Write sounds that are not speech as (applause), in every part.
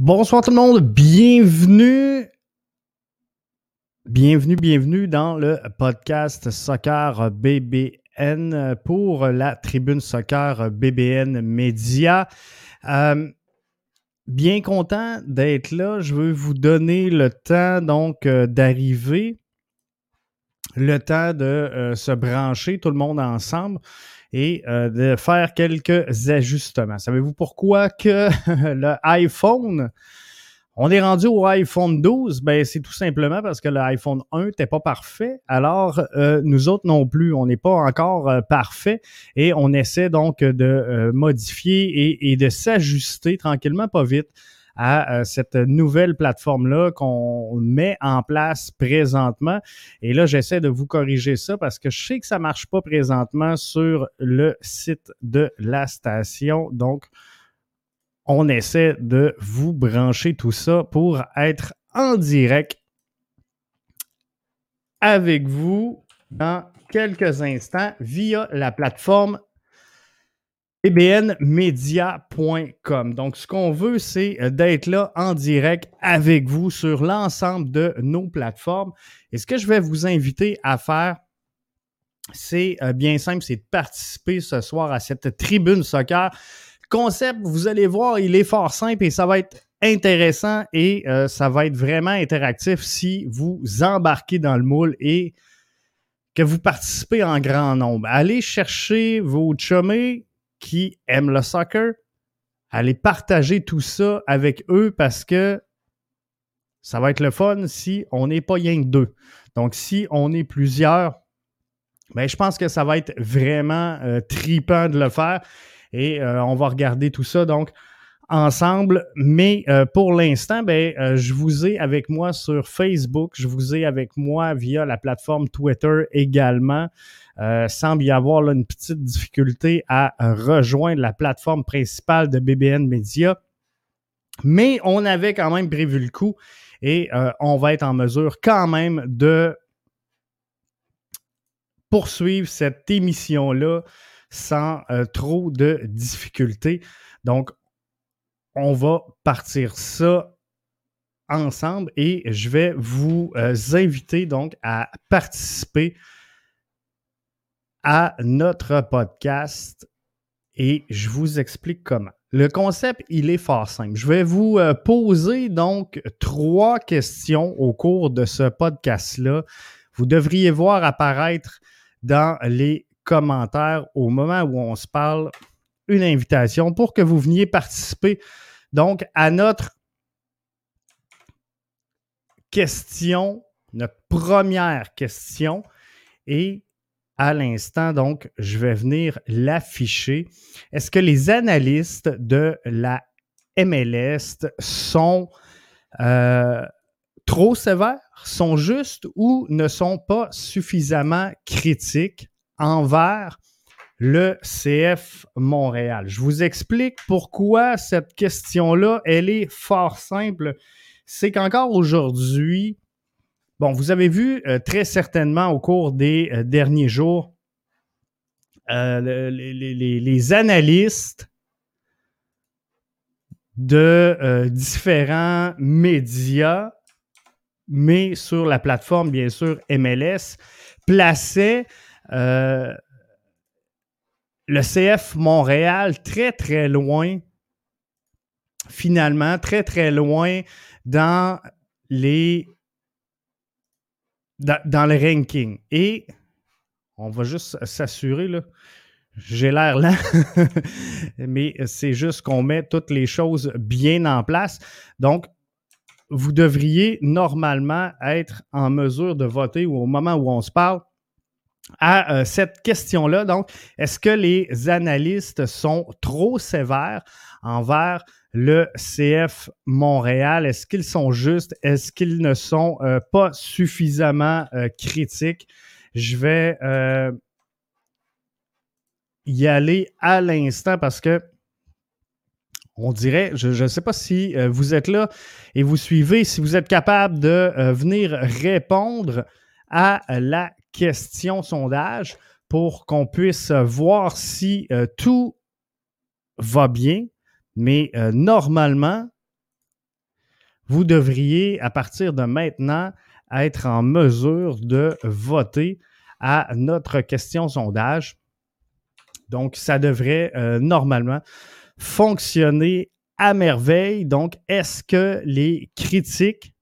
Bonsoir tout le monde, bienvenue. Bienvenue, bienvenue dans le podcast Soccer BBN pour la tribune Soccer BBN Média. Euh, bien content d'être là. Je veux vous donner le temps donc euh, d'arriver, le temps de euh, se brancher tout le monde ensemble et euh, de faire quelques ajustements. Savez-vous pourquoi que (laughs) le iPhone, on est rendu au iPhone 12? Ben, c'est tout simplement parce que l'iPhone 1 n'était pas parfait. Alors, euh, nous autres non plus, on n'est pas encore euh, parfait et on essaie donc de euh, modifier et, et de s'ajuster tranquillement, pas vite à euh, cette nouvelle plateforme-là qu'on met en place présentement. Et là, j'essaie de vous corriger ça parce que je sais que ça marche pas présentement sur le site de la station. Donc, on essaie de vous brancher tout ça pour être en direct avec vous dans quelques instants via la plateforme bbnmedia.com. Donc, ce qu'on veut, c'est euh, d'être là en direct avec vous sur l'ensemble de nos plateformes. Et ce que je vais vous inviter à faire, c'est euh, bien simple, c'est de participer ce soir à cette tribune soccer. Concept, vous allez voir, il est fort simple et ça va être intéressant et euh, ça va être vraiment interactif si vous embarquez dans le moule et que vous participez en grand nombre. Allez chercher vos chummés, qui aiment le soccer, allez partager tout ça avec eux parce que ça va être le fun si on n'est pas rien que deux. Donc, si on est plusieurs, ben, je pense que ça va être vraiment euh, tripant de le faire et euh, on va regarder tout ça donc ensemble. Mais euh, pour l'instant, ben, euh, je vous ai avec moi sur Facebook, je vous ai avec moi via la plateforme Twitter également. Euh, semble y avoir une petite difficulté à rejoindre la plateforme principale de BBN Media. Mais on avait quand même prévu le coup et euh, on va être en mesure quand même de poursuivre cette émission-là sans euh, trop de difficultés. Donc, on va partir ça ensemble et je vais vous inviter donc à participer à notre podcast et je vous explique comment. Le concept, il est fort simple. Je vais vous euh, poser donc trois questions au cours de ce podcast-là. Vous devriez voir apparaître dans les commentaires au moment où on se parle une invitation pour que vous veniez participer donc à notre question, notre première question. Et à l'instant, donc, je vais venir l'afficher. Est-ce que les analystes de la MLS sont euh, trop sévères, sont justes ou ne sont pas suffisamment critiques envers le CF Montréal? Je vous explique pourquoi cette question-là, elle est fort simple. C'est qu'encore aujourd'hui, bon, vous avez vu euh, très certainement au cours des euh, derniers jours euh, le- les, analystes de différents médias, mais sur la plateforme, bien sûr, MLS, plaçaient le CF Montréal très, très loin, finalement, très, très loin dans les dans, le ranking. Et on va juste s'assurer, là. J'ai l'air lent, (laughs) mais c'est juste qu'on met toutes les choses bien en place. Donc, vous devriez normalement être en mesure de voter au moment où on se parle à euh, cette question-là. Donc, est-ce que les analystes sont trop sévères envers le CF Montréal? Est-ce qu'ils sont justes? Est-ce qu'ils ne sont euh, pas suffisamment euh, critiques? Je vais euh, y aller à l'instant parce que on dirait, je ne sais pas si vous êtes là et vous suivez, si vous êtes capable de venir répondre à la question sondage pour qu'on puisse voir si tout va bien. Mais euh, normalement, vous devriez, à partir de maintenant, être en mesure de voter à notre question sondage. Donc, ça devrait euh, normalement fonctionner à merveille. Donc, est-ce que les critiques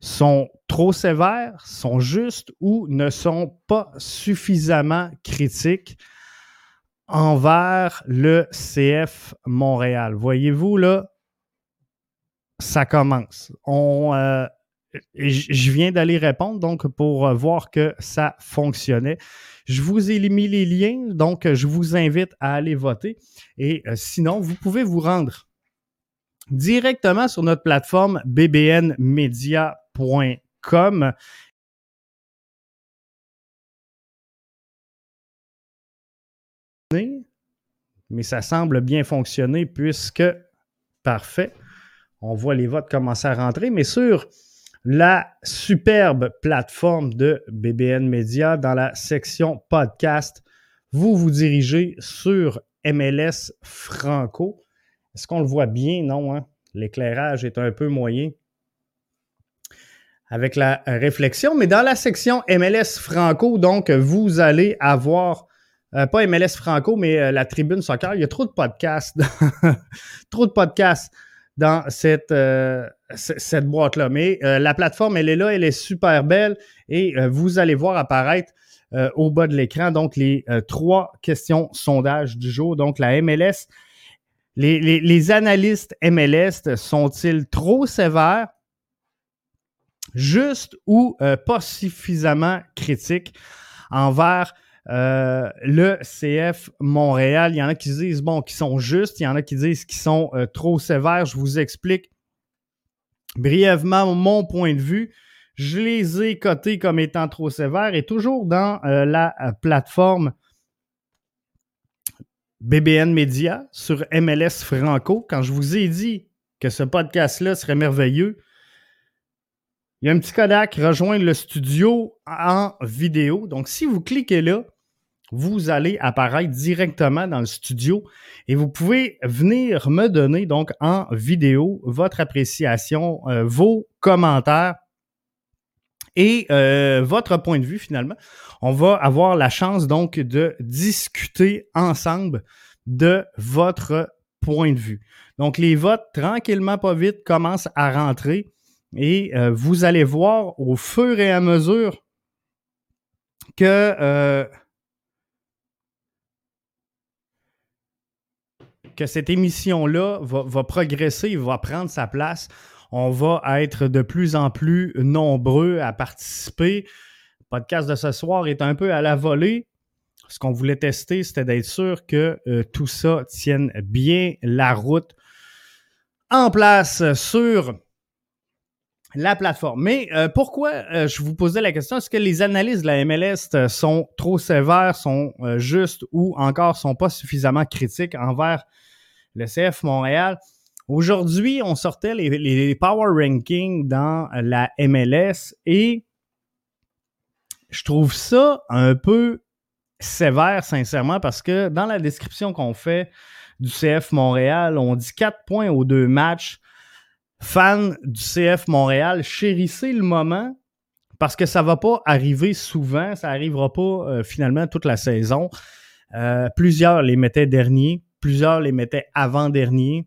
sont trop sévères, sont justes ou ne sont pas suffisamment critiques? Envers le CF Montréal? Voyez-vous, là, ça commence. On, euh, je viens d'aller répondre, donc, pour euh, voir que ça fonctionnait. Je vous ai mis les liens, donc je vous invite à aller voter. Et euh, sinon, vous pouvez vous rendre directement sur notre plateforme bbnmedia.com. Mais ça semble bien fonctionner puisque, parfait, on voit les votes commencer à rentrer. Mais sur la superbe plateforme de BBN Media dans la section podcast. Vous vous dirigez sur MLS Franco. Est-ce qu'on le voit bien? Non, hein? l'éclairage est un peu moyen avec la réflexion. Mais dans la section MLS Franco, donc, vous allez avoir, euh, pas MLS Franco, mais euh, la tribune soccer. Il y a trop de podcasts, (laughs) trop de podcasts dans cette, euh, cette boîte-là. Mais euh, la plateforme, elle est là, elle est super belle et euh, vous allez voir apparaître au bas de l'écran donc les trois questions sondage du jour. Donc la MLS, les, les- les analystes MLS sont-ils trop sévères, justes ou pas suffisamment critiques envers euh, le CF Montréal, il y en a qui disent bon, qui sont justes, il y en a qui disent qu'ils sont euh, trop sévères. Je vous explique brièvement mon point de vue. Je les ai cotés comme étant trop sévères et toujours dans euh, la plateforme BBN Media sur MLS Franco. Quand je vous ai dit que ce podcast-là serait merveilleux, il y a un petit Kodak rejoindre le studio en vidéo. Donc, si vous cliquez là, vous allez apparaître directement dans le studio et vous pouvez venir me donner donc en vidéo votre appréciation, euh, vos commentaires et euh, votre point de vue finalement. On va avoir la chance donc de discuter ensemble de votre point de vue. Donc les votes tranquillement pas vite commencent à rentrer et euh, vous allez voir au fur et à mesure que euh, que cette émission-là va, progresser, va prendre sa place. On va être de plus en plus nombreux à participer. Le podcast de ce soir est un peu à la volée. Ce qu'on voulait tester, c'était d'être sûr que euh, tout ça tienne bien la route en place sur la plateforme. Mais euh, pourquoi euh, je vous posais la question, est-ce que les analyses de la MLS euh, sont trop sévères, sont justes ou encore sont pas suffisamment critiques envers le CF Montréal? Aujourd'hui, on sortait les, power rankings dans la MLS et je trouve ça un peu sévère, sincèrement, parce que dans la description qu'on fait du CF Montréal, on dit 4 points aux deux matchs. Fans du CF Montréal, chérissez le moment parce que ça va pas arriver souvent, ça arrivera pas euh, finalement toute la saison. Euh, plusieurs les mettaient derniers, plusieurs les mettaient avant-dernier.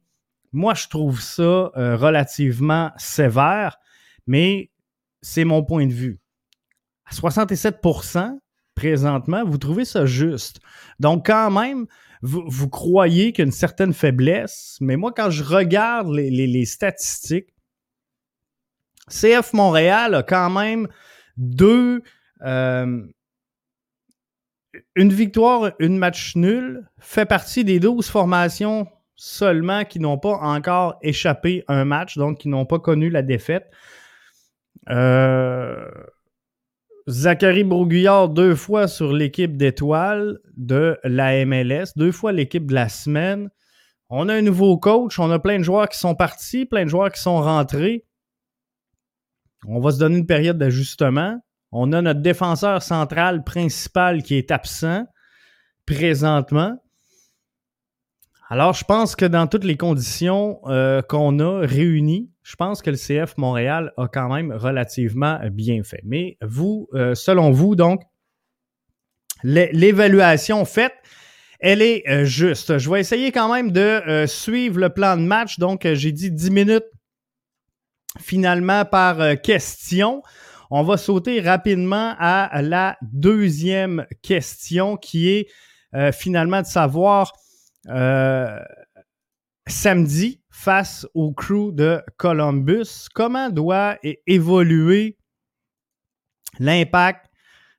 Moi, je trouve ça euh, relativement sévère, mais c'est mon point de vue. À 67% présentement, vous trouvez ça juste. Donc, quand même, vous, croyez qu'il y a une certaine faiblesse, mais moi, quand je regarde les, statistiques, CF Montréal a quand même deux. Euh, une victoire, une match nul, fait partie des 12 formations seulement qui n'ont pas encore échappé un match, donc qui n'ont pas connu la défaite. Euh, Zachary Broguillard deux fois sur l'équipe d'étoiles de la MLS, deux fois l'équipe de la semaine. On a un nouveau coach, on a plein de joueurs qui sont partis, plein de joueurs qui sont rentrés. On va se donner une période d'ajustement. On a notre défenseur central principal qui est absent présentement. Alors, je pense que dans toutes les conditions euh, qu'on a réunies, je pense que le CF Montréal a quand même relativement bien fait. Mais vous, euh, selon vous, donc, l'évaluation faite, elle est euh, juste. Je vais essayer quand même de suivre le plan de match. Donc, j'ai dit 10 minutes finalement par question. On va sauter rapidement à la deuxième question qui est finalement de savoir euh, samedi face au crew de Columbus. Comment doit évoluer l'impact,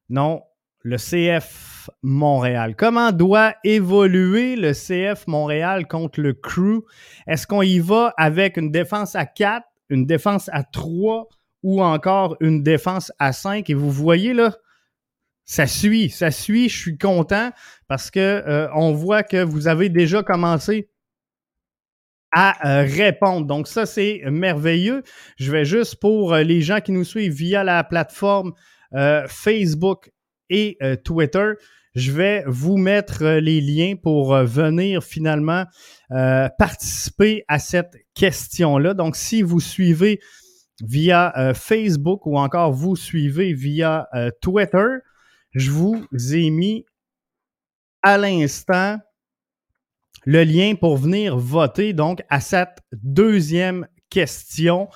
non, le CF Montréal? Comment doit évoluer le CF Montréal contre le crew? Est-ce qu'on y va avec une défense à 4, une défense à 3 ou encore une défense à 5? Et vous voyez là, ça suit, ça suit. Je suis content parce que euh, on voit que vous avez déjà commencé à euh, répondre. Donc ça, c'est merveilleux. Je vais juste pour euh, les gens qui nous suivent via la plateforme Facebook et Twitter, je vais vous mettre les liens pour venir finalement participer à cette question-là. Donc si vous suivez via Facebook ou encore vous suivez via Twitter, je vous ai mis à l'instant le lien pour venir voter donc à cette deuxième question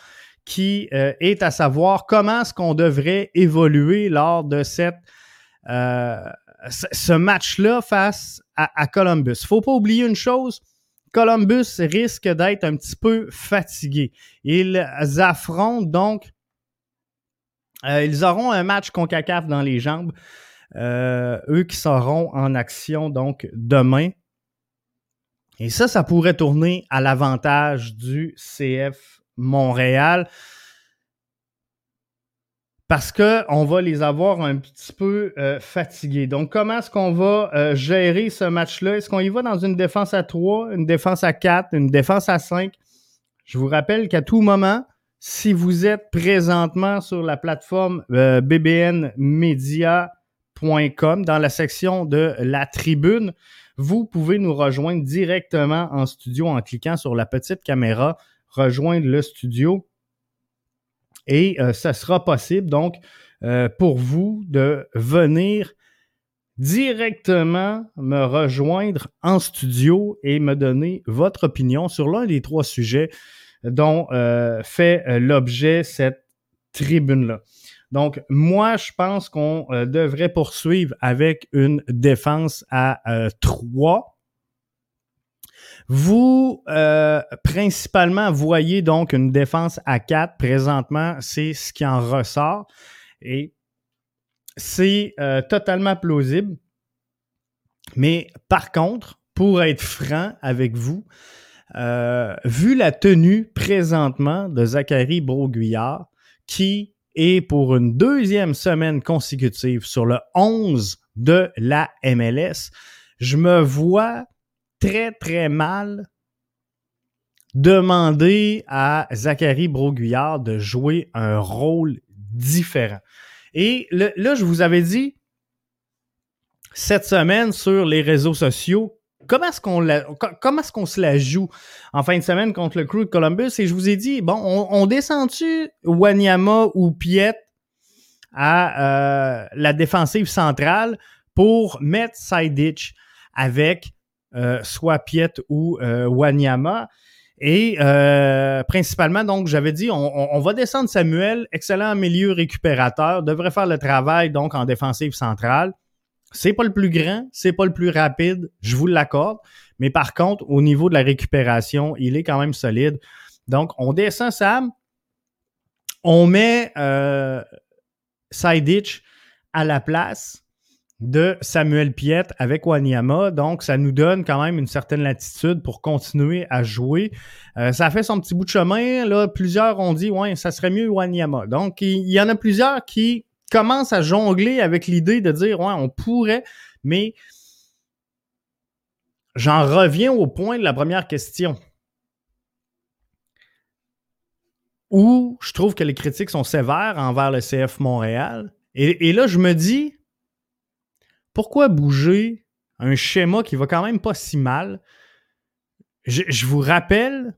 qui euh, est à savoir comment est-ce qu'on devrait évoluer lors de cette, euh, ce match-là face à, Columbus. Il ne faut pas oublier une chose, Columbus risque d'être un petit peu fatigué. Ils affrontent donc, euh, ils auront un match CONCACAF dans les jambes. Euh, eux qui seront en action donc demain. Et ça, ça pourrait tourner à l'avantage du CF Montréal parce qu'on va les avoir un petit peu euh, fatigués. Donc, comment est-ce qu'on va gérer ce match-là? Est-ce qu'on y va dans une défense à 3, une défense à 4, une défense à 5? Je vous rappelle qu'à tout moment, si vous êtes présentement sur la plateforme BBN Media dans la section de la tribune. Vous pouvez nous rejoindre directement en studio en cliquant sur la petite caméra, rejoindre le studio. Et euh, ça sera possible donc euh, pour vous de venir directement me rejoindre en studio et me donner votre opinion sur l'un des trois sujets dont euh, fait l'objet cette tribune-là. Donc, moi, je pense qu'on euh, devrait poursuivre avec une défense à 3. Euh, Vous, euh, principalement, voyez donc une défense à 4. Présentement, c'est ce qui en ressort. Et c'est totalement plausible. Mais par contre, pour être franc avec vous, vu la tenue présentement de Zachary Broguillard, qui et pour une deuxième semaine consécutive sur le 11 de la MLS, je me vois très, très mal demander à Zachary Broguillard de jouer un rôle différent. Et là, je vous avais dit, cette semaine sur les réseaux sociaux comment est-ce qu'on comment est-ce qu'on se la joue en fin de semaine contre le crew de Columbus? Et je vous ai dit bon on, on descend-tu Wanyama ou Piet à euh, la défensive centrale pour mettre Sidich avec euh, soit Piet ou euh, Wanyama? Et euh, principalement, donc, j'avais dit, on, on, va descendre Samuel, excellent milieu récupérateur, devrait faire le travail donc en défensive centrale. C'est pas le plus grand, c'est pas le plus rapide, je vous l'accorde. Mais par contre, au niveau de la récupération, il est quand même solide. Donc, on descend Sam, on met euh, à la place de Samuel Piet avec Wanyama. Donc, ça nous donne quand même une certaine latitude pour continuer à jouer. Euh, ça fait son petit bout de chemin. Là, plusieurs ont dit, ouais, ça serait mieux Wanyama. Donc, il y en a plusieurs qui commence à jongler avec l'idée de dire, ouais, on pourrait, mais j'en reviens au point de la première question. Où je trouve que les critiques sont sévères envers le CF Montréal. Et, là, je me dis, pourquoi bouger un schéma qui va quand même pas si mal? je vous rappelle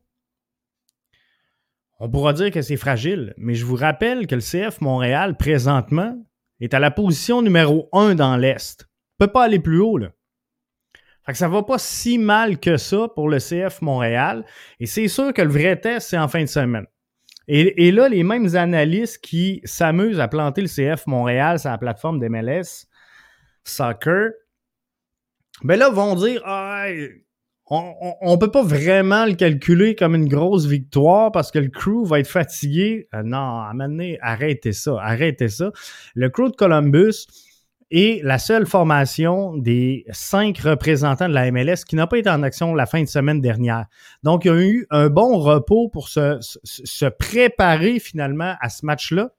on pourra dire que c'est fragile, mais je vous rappelle que le CF Montréal, présentement, est à la position numéro 1 dans l'Est. peut pas aller plus haut, là. Fait que ça va pas si mal que ça pour le CF Montréal. Et c'est sûr que le vrai test, c'est en fin de semaine. Et, là, les mêmes analystes qui s'amusent à planter le CF Montréal sur la plateforme d'MLS Soccer, ben là, vont dire ah, on ne peut pas vraiment le calculer comme une grosse victoire parce que le crew va être fatigué. Euh, non, à un arrêtez ça, arrêtez ça. Le crew de Columbus est la seule formation des cinq représentants de la MLS qui n'a pas été en action la fin de semaine dernière. Donc, il y a eu un bon repos pour se préparer finalement à ce match-là.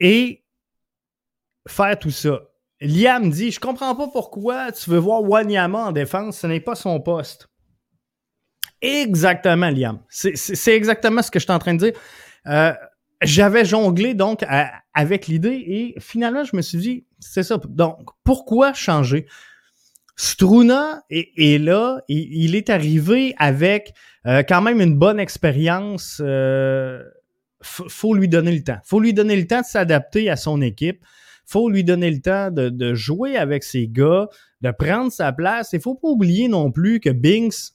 Et faire tout ça. Liam dit Je comprends pas pourquoi tu veux voir Wanyama en défense, ce n'est pas son poste. Exactement, Liam. C'est exactement ce que je suis en train de dire. Euh, j'avais jonglé donc avec l'idée et finalement, je me suis dit C'est ça. Donc, pourquoi changer? Struna est, là, il est arrivé avec euh, quand même une bonne expérience. Euh, faut lui donner le temps. faut lui donner le temps de s'adapter à son équipe faut lui donner le temps de, jouer avec ses gars, de prendre sa place. Il faut pas oublier non plus que Binks,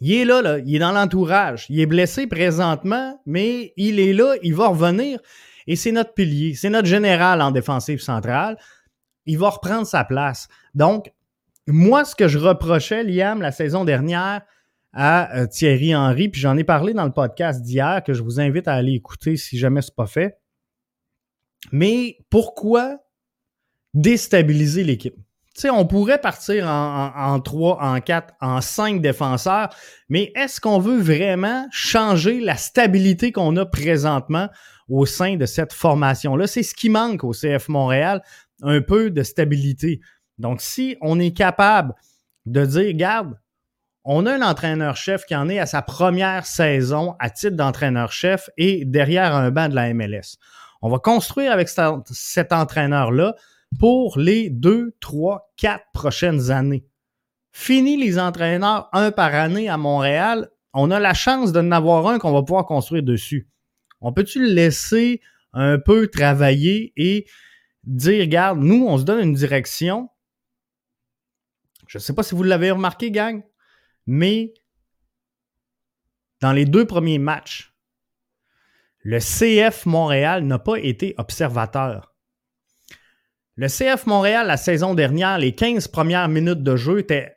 il est là, là, il est dans l'entourage. Il est blessé présentement, mais il est là, il va revenir. Et c'est notre pilier, c'est notre général en défensive centrale. Il va reprendre sa place. Donc, moi, ce que je reprochais, Liam, la saison dernière à euh, Thierry Henry, puis j'en ai parlé dans le podcast d'hier, que je vous invite à aller écouter si jamais ce n'est pas fait. Mais pourquoi déstabiliser l'équipe? Tu sais, on pourrait partir en, 3, en 4, en 5 défenseurs, mais est-ce qu'on veut vraiment changer la stabilité qu'on a présentement au sein de cette formation-là? C'est ce qui manque au CF Montréal, un peu de stabilité. Donc, si on est capable de dire, garde, on a un entraîneur-chef qui en est à sa première saison à titre d'entraîneur-chef et derrière un banc de la MLS. On va construire avec cet entraîneur-là pour les deux, trois, quatre prochaines années. Fini les entraîneurs un par année à Montréal. On a la chance de n'avoir un qu'on va pouvoir construire dessus. On peut-tu le laisser un peu travailler et dire, regarde, nous, on se donne une direction. Je ne sais pas si vous l'avez remarqué, gang, mais dans les deux premiers matchs, le CF Montréal n'a pas été observateur. Le CF Montréal, la saison dernière, les 15 premières minutes de jeu étaient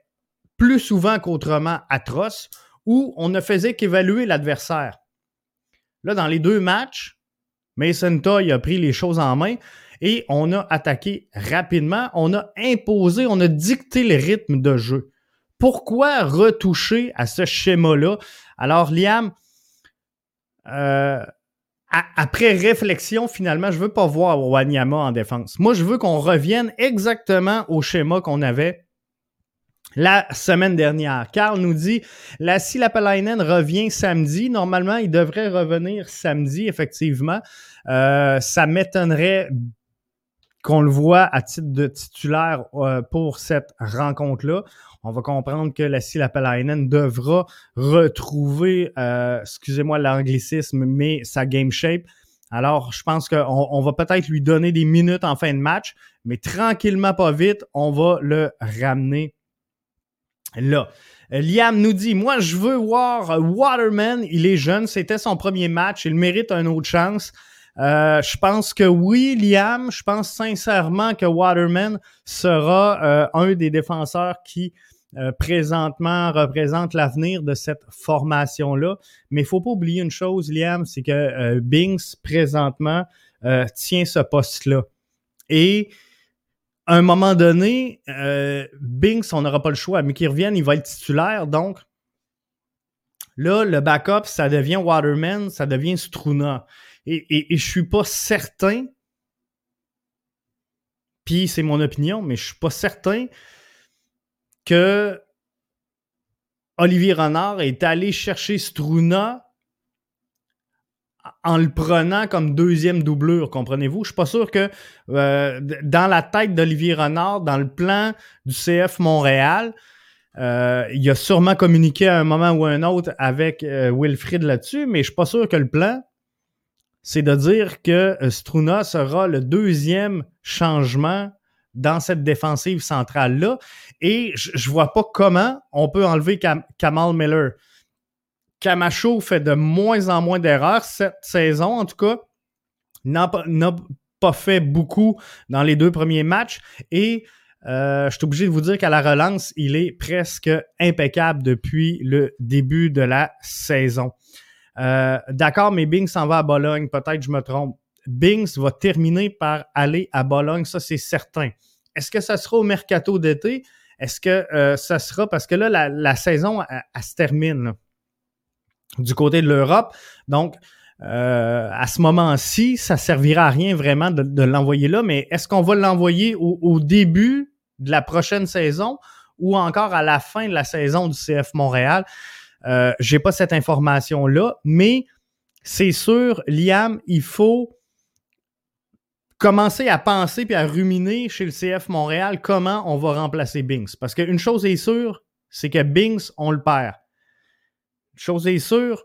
plus souvent qu'autrement atroces, où on ne faisait qu'évaluer l'adversaire. Là, dans les deux matchs, Mason Toy a pris les choses en main et on a attaqué rapidement, on a imposé, on a dicté le rythme de jeu. Pourquoi retoucher à ce schéma-là? Alors, Liam, euh, après réflexion, finalement, je veux pas voir Wanyama en défense. Moi, je veux qu'on revienne exactement au schéma qu'on avait la semaine dernière. Carl nous dit la si Lapalainen revient samedi, normalement, il devrait revenir samedi, effectivement. Euh, ça m'étonnerait qu'on le voit à titre de titulaire euh, pour cette rencontre-là. On va comprendre que la Lapalainen devra retrouver, euh, excusez-moi l'anglicisme, mais sa game shape. Alors, je pense qu'on on va peut-être lui donner des minutes en fin de match, mais tranquillement, pas vite, on va le ramener là. Liam nous dit Moi, je veux voir Waterman. Il est jeune, c'était son premier match. Il mérite une autre chance. Euh, je pense que oui, Liam. Je pense sincèrement que Waterman sera euh, un des défenseurs qui euh, présentement représente l'avenir de cette formation-là. Mais il faut pas oublier une chose, Liam, c'est que Binks, présentement, tient ce poste-là. Et à un moment donné, euh, Binks, on n'aura pas le choix. Mais qu'il revienne, il va être titulaire. Donc, là, le backup, ça devient Waterman, ça devient Struna. Et, et, et je suis pas certain, puis c'est mon opinion, mais je suis pas certain que Olivier Renard est allé chercher Struna en le prenant comme deuxième doublure, comprenez-vous? Je suis pas sûr que euh, dans la tête d'Olivier Renard, dans le plan du CF Montréal, euh, il a sûrement communiqué à un moment ou à un autre avec euh, là-dessus, mais je suis pas sûr que le plan, c'est de dire que Struna sera le deuxième changement dans cette défensive centrale-là. Et je, je vois pas comment on peut enlever Kamal Miller. Camacho fait de moins en moins d'erreurs cette saison, en tout cas. N'a pas, fait beaucoup dans les deux premiers matchs. Et euh, je suis obligé de vous dire qu'à la relance, il est presque impeccable depuis le début de la saison. Euh, d'accord, mais Bing s'en va à Bologne. Peut-être je me trompe. Bings va terminer par aller à Bologne, ça c'est certain. Est-ce que ça sera au mercato d'été? Est-ce que euh, ça sera? Parce que là, la, saison, elle, se termine du côté de l'Europe. Donc, euh, à ce moment-ci, ça servira à rien vraiment de, l'envoyer là, mais est-ce qu'on va l'envoyer au, début de la prochaine saison ou encore à la fin de la saison du CF Montréal? Euh, J'ai pas cette information-là, mais c'est sûr, Liam, il faut commencer à penser puis à ruminer chez le CF Montréal comment on va remplacer Bings. Parce qu'une chose est sûre, c'est que Bings, on le perd chose est sûre,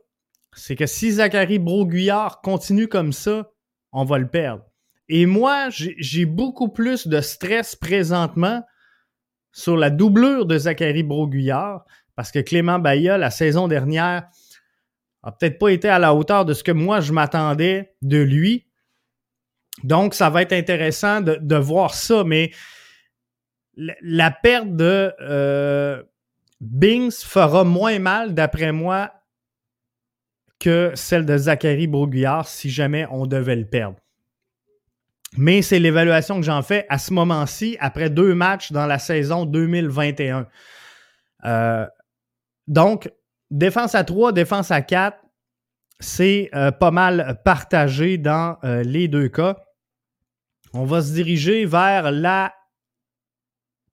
c'est que si Zachary Broguillard continue comme ça, on va le perdre. Et moi, j'ai beaucoup plus de stress présentement sur la doublure de Zachary Broguillard parce que Clément Baillat, la saison dernière, a peut-être pas été à la hauteur de ce que moi je m'attendais de lui. Donc, ça va être intéressant de, voir ça, mais la, perte de euh, Bings fera moins mal, d'après moi, que celle de Zachary Broguillard si jamais on devait le perdre. Mais c'est l'évaluation que j'en fais à ce moment-ci, après deux matchs dans la saison 2021. Euh, donc, défense à 3, défense à 4, c'est euh, pas mal partagé dans les deux cas. On va se diriger vers la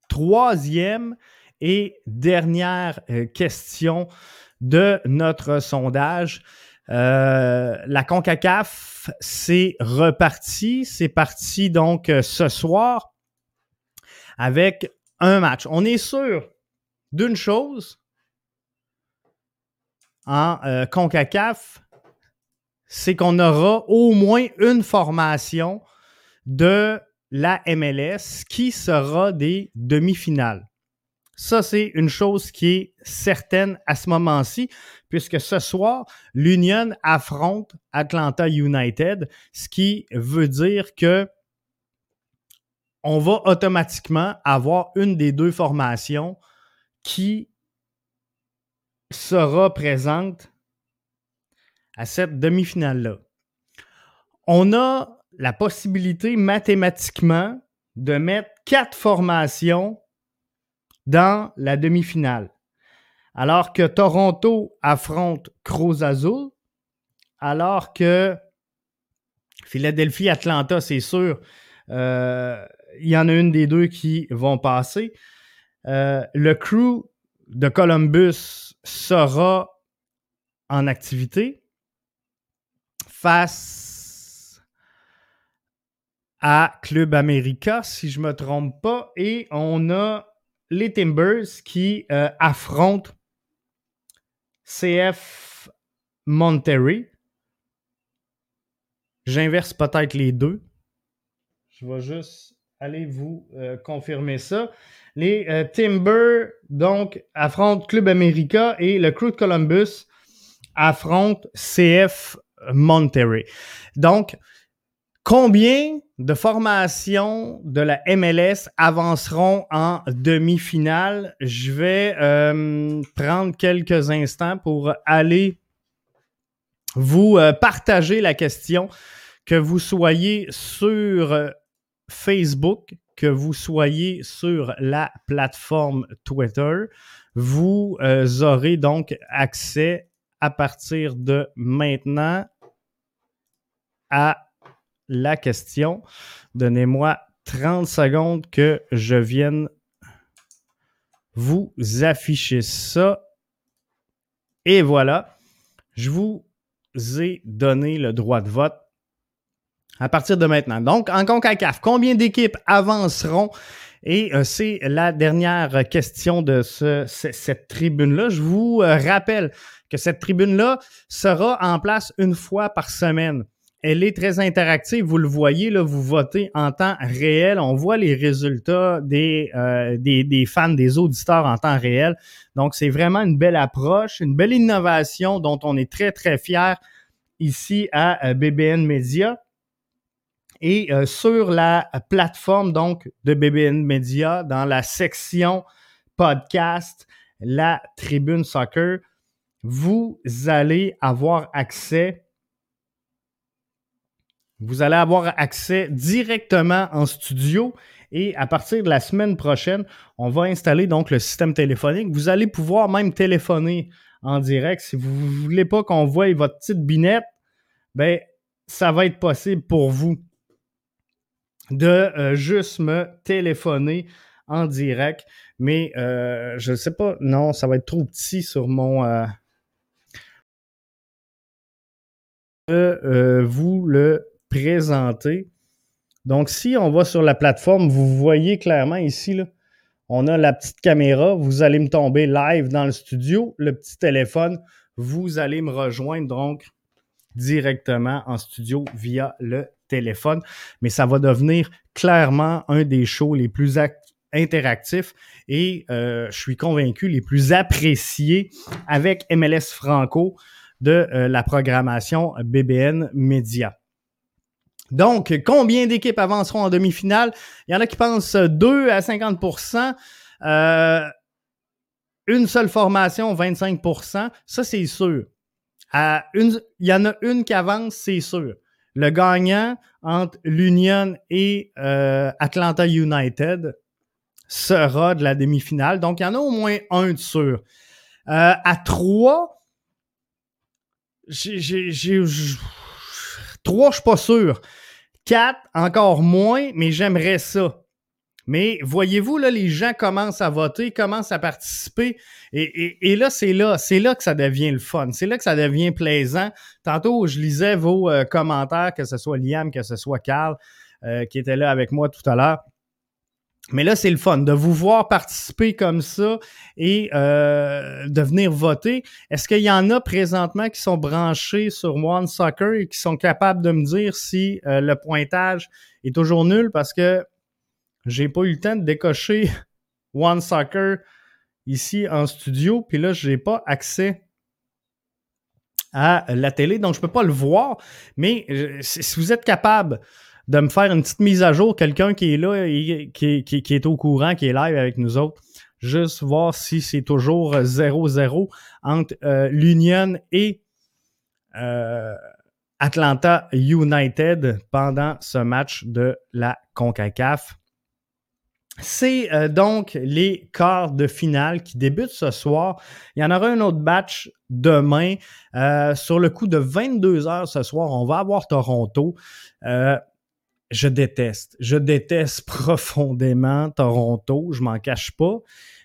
troisième et dernière euh, question de notre sondage. Euh, la CONCACAF, c'est reparti. C'est parti donc euh, ce soir avec un match. On est sûr d'une chose en CONCACAF, c'est qu'on aura au moins une formation de la MLS qui sera des demi-finales. Ça, c'est une chose qui est certaine à ce moment-ci, puisque ce soir, l'Union affronte Atlanta United, ce qui veut dire que on va automatiquement avoir une des deux formations qui sera présente à cette demi-finale-là. On a la possibilité mathématiquement de mettre quatre formations dans la demi-finale. Alors que Toronto affronte Cruz Azul, alors que Philadelphie-Atlanta, c'est sûr, euh, il y en a une des deux qui vont passer. Euh, le crew de Columbus sera en activité face à Club America, si je me trompe pas. Et on a les Timbers qui euh, affrontent CF Monterrey. J'inverse peut-être les deux. Je vais juste aller vous euh, confirmer ça. Les euh, Timbers, donc, affrontent Club America et le Crew de Columbus affronte CF Monterrey. Donc, combien de formations de la MLS avanceront en demi-finale? Je vais euh, prendre quelques instants pour aller vous euh, partager la question, que vous soyez sur Facebook, que vous soyez sur la plateforme Twitter. Vous euh, aurez donc accès à partir de maintenant à la question. Donnez-moi 30 secondes que je vienne vous afficher ça. Et voilà, je vous ai donné le droit de vote à partir de maintenant. Donc, en CONCACAF, combien d'équipes avanceront? Et euh, c'est la dernière question de ce, cette tribune-là. Je vous euh, rappelle que cette tribune-là sera en place une fois par semaine. Elle est très interactive, vous le voyez, là, vous votez en temps réel. On voit les résultats des, euh, des, des, fans, des auditeurs en temps réel. Donc, c'est vraiment une belle approche, une belle innovation dont on est très, très fiers ici à BBN Media. Et euh, sur la plateforme donc de BBN Media, dans la section podcast, la tribune soccer, vous allez avoir accès. Vous allez avoir accès directement en studio et à partir de la semaine prochaine, on va installer donc le système téléphonique. Vous allez pouvoir même téléphoner en direct. Si vous ne voulez pas qu'on voie votre petite binette, ben, ça va être possible pour vous de euh, juste me téléphoner en direct. Mais euh, je ne sais pas, non, ça va être trop petit sur mon... Euh, vous le Donc, si on va sur la plateforme, vous voyez clairement ici, on a la petite caméra. Vous allez me tomber live dans le studio. Le petit téléphone, vous allez me rejoindre donc directement en studio via le téléphone, mais ça va devenir clairement un des shows les plus interactifs et euh, je suis convaincu les plus appréciés avec MLS Franco de euh, la programmation BBN Media. Donc, combien d'équipes avanceront en demi-finale? Il y en a qui pensent 2 à 50% euh, Une seule formation, 25% Ça, c'est sûr. il y en a une qui avance, c'est sûr. Le gagnant entre l'Union et euh, Atlanta United sera de la demi-finale. Donc, il y en a au moins un de sûr. Euh, à trois, j'ai, trois, je suis pas sûr. Quatre, encore moins, mais j'aimerais ça. Mais voyez-vous, là, les gens commencent à voter, commencent à participer. Et, là, c'est là, c'est là que ça devient le fun. C'est là que ça devient plaisant. Tantôt, je lisais vos euh, commentaires, que ce soit Liam, que ce soit Carl, euh, qui était là avec moi tout à l'heure. Mais là, c'est le fun de vous voir participer comme ça et euh, de venir voter. Est-ce qu'il y en a présentement qui sont branchés sur One Soccer et qui sont capables de me dire si le pointage est toujours nul? Parce que j'ai pas eu le temps de décocher (laughs) One Soccer ici en studio, puis là, j'ai pas accès à la télé, donc je peux pas le voir. Mais euh, si vous êtes capable de me faire une petite mise à jour, quelqu'un qui est là qui, qui, est au courant, qui est live avec nous autres, juste voir si c'est toujours 0-0 entre euh, l'Union et euh, Atlanta United pendant ce match de la CONCACAF. C'est euh, donc les quarts de finale qui débutent ce soir. Il y en aura un autre match demain. Sur le coup de 22 heures ce soir, on va avoir Toronto. Je déteste, je déteste (laughs) profondément Toronto, je m'en cache pas.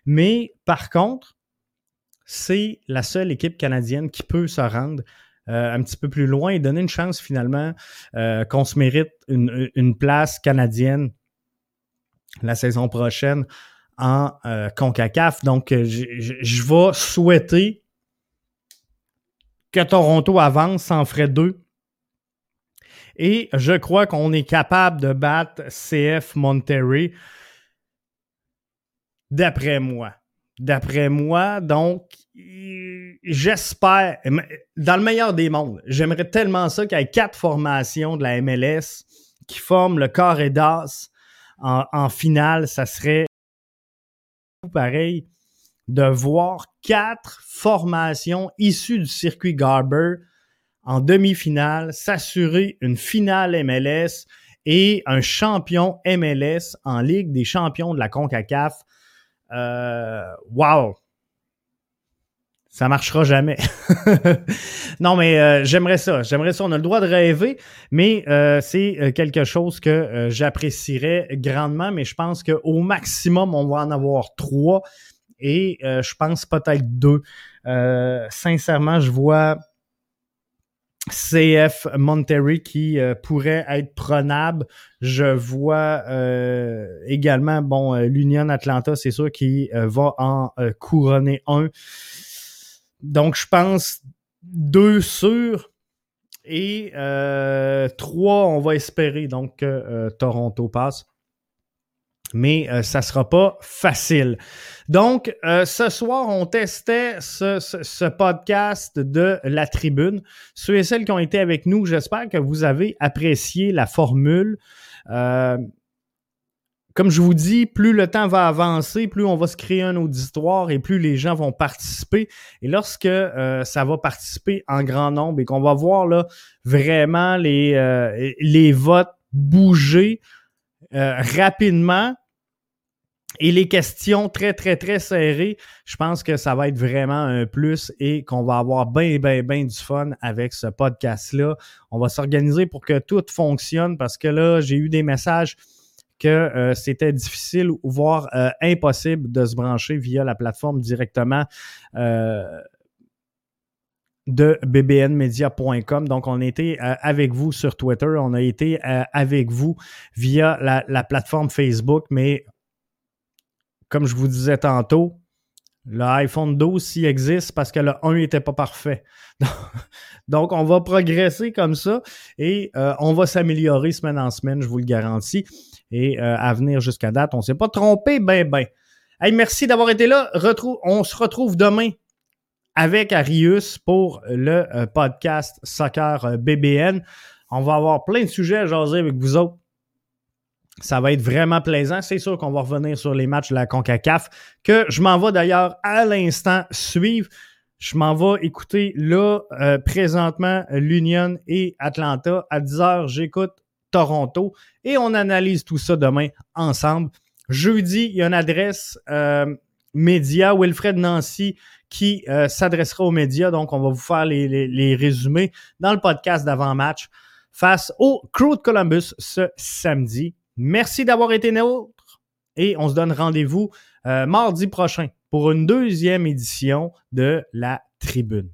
Mais par contre, c'est la seule équipe canadienne qui peut se rendre euh, un petit peu plus loin et donner une chance finalement euh, qu'on se mérite une, place canadienne la saison prochaine en euh, CONCACAF. Donc, je vais souhaiter que Toronto avance, sans ferait deux. Et je crois qu'on est capable de battre CF Monterrey, d'après moi. D'après moi, donc, j'espère, dans le meilleur des mondes, j'aimerais tellement ça qu'il y ait quatre formations de la MLS qui forment le corps et d'as en, finale. Ça serait pareil de voir quatre formations issues du circuit Garber en demi-finale, s'assurer une finale MLS et un champion MLS en Ligue des champions de la CONCACAF. Euh, wow! ça marchera jamais. (laughs) non, mais euh, j'aimerais ça. J'aimerais ça. On a le droit de rêver, mais euh, c'est euh, quelque chose que j'apprécierais grandement. Mais je pense qu'au maximum, on va en avoir trois et je pense peut-être deux. sincèrement, je vois CF Monterrey qui pourrait être prenable. Je vois également, bon, l'Union Atlanta, c'est sûr, qui va en couronner un. Donc, je pense deux sur et euh, trois, on va espérer donc que euh, Toronto passe. Mais euh, ça sera pas facile. Donc, ce soir, on testait ce, podcast de la tribune. Ceux et celles qui ont été avec nous, j'espère que vous avez apprécié la formule comme je vous dis, plus le temps va avancer, plus on va se créer un auditoire et plus les gens vont participer. Et lorsque euh, ça va participer en grand nombre et qu'on va voir là vraiment les, euh, les votes bouger euh, rapidement et les questions très, très, très serrées, je pense que ça va être vraiment un plus et qu'on va avoir bien, bien, bien du fun avec ce podcast-là. On va s'organiser pour que tout fonctionne parce que là, j'ai eu des messages que euh, c'était difficile, voire euh, impossible de se brancher via la plateforme directement euh, de bbnmedia.com. Donc, on a été avec vous sur Twitter, on a été avec vous via la, plateforme Facebook, mais comme je vous disais tantôt, L'iPhone 12 s'il existe parce que le 1 n'était pas parfait. (laughs) Donc, on va progresser comme ça et on va s'améliorer semaine en semaine, je vous le garantis et euh, à venir jusqu'à date. On ne s'est pas trompé, ben ben. Hey, merci d'avoir été là. on se retrouve demain avec Arius pour le euh, podcast Soccer euh, BBN. On va avoir plein de sujets à jaser avec vous autres. Ça va être vraiment plaisant. C'est sûr qu'on va revenir sur les matchs de la CONCACAF, que je m'en vais d'ailleurs à l'instant suivre. Je m'en vais écouter là, présentement, l'Union et Atlanta. À 10h, j'écoute Toronto. Et on analyse tout ça demain ensemble. Jeudi, il y a une adresse euh, média, Wilfred Nancy, qui euh, s'adressera aux médias. Donc, on va vous faire les, résumés dans le podcast d'avant-match face au Crew de Columbus ce samedi. Merci d'avoir été nôtre et on se donne rendez-vous euh, mardi prochain pour une deuxième édition de la Tribune.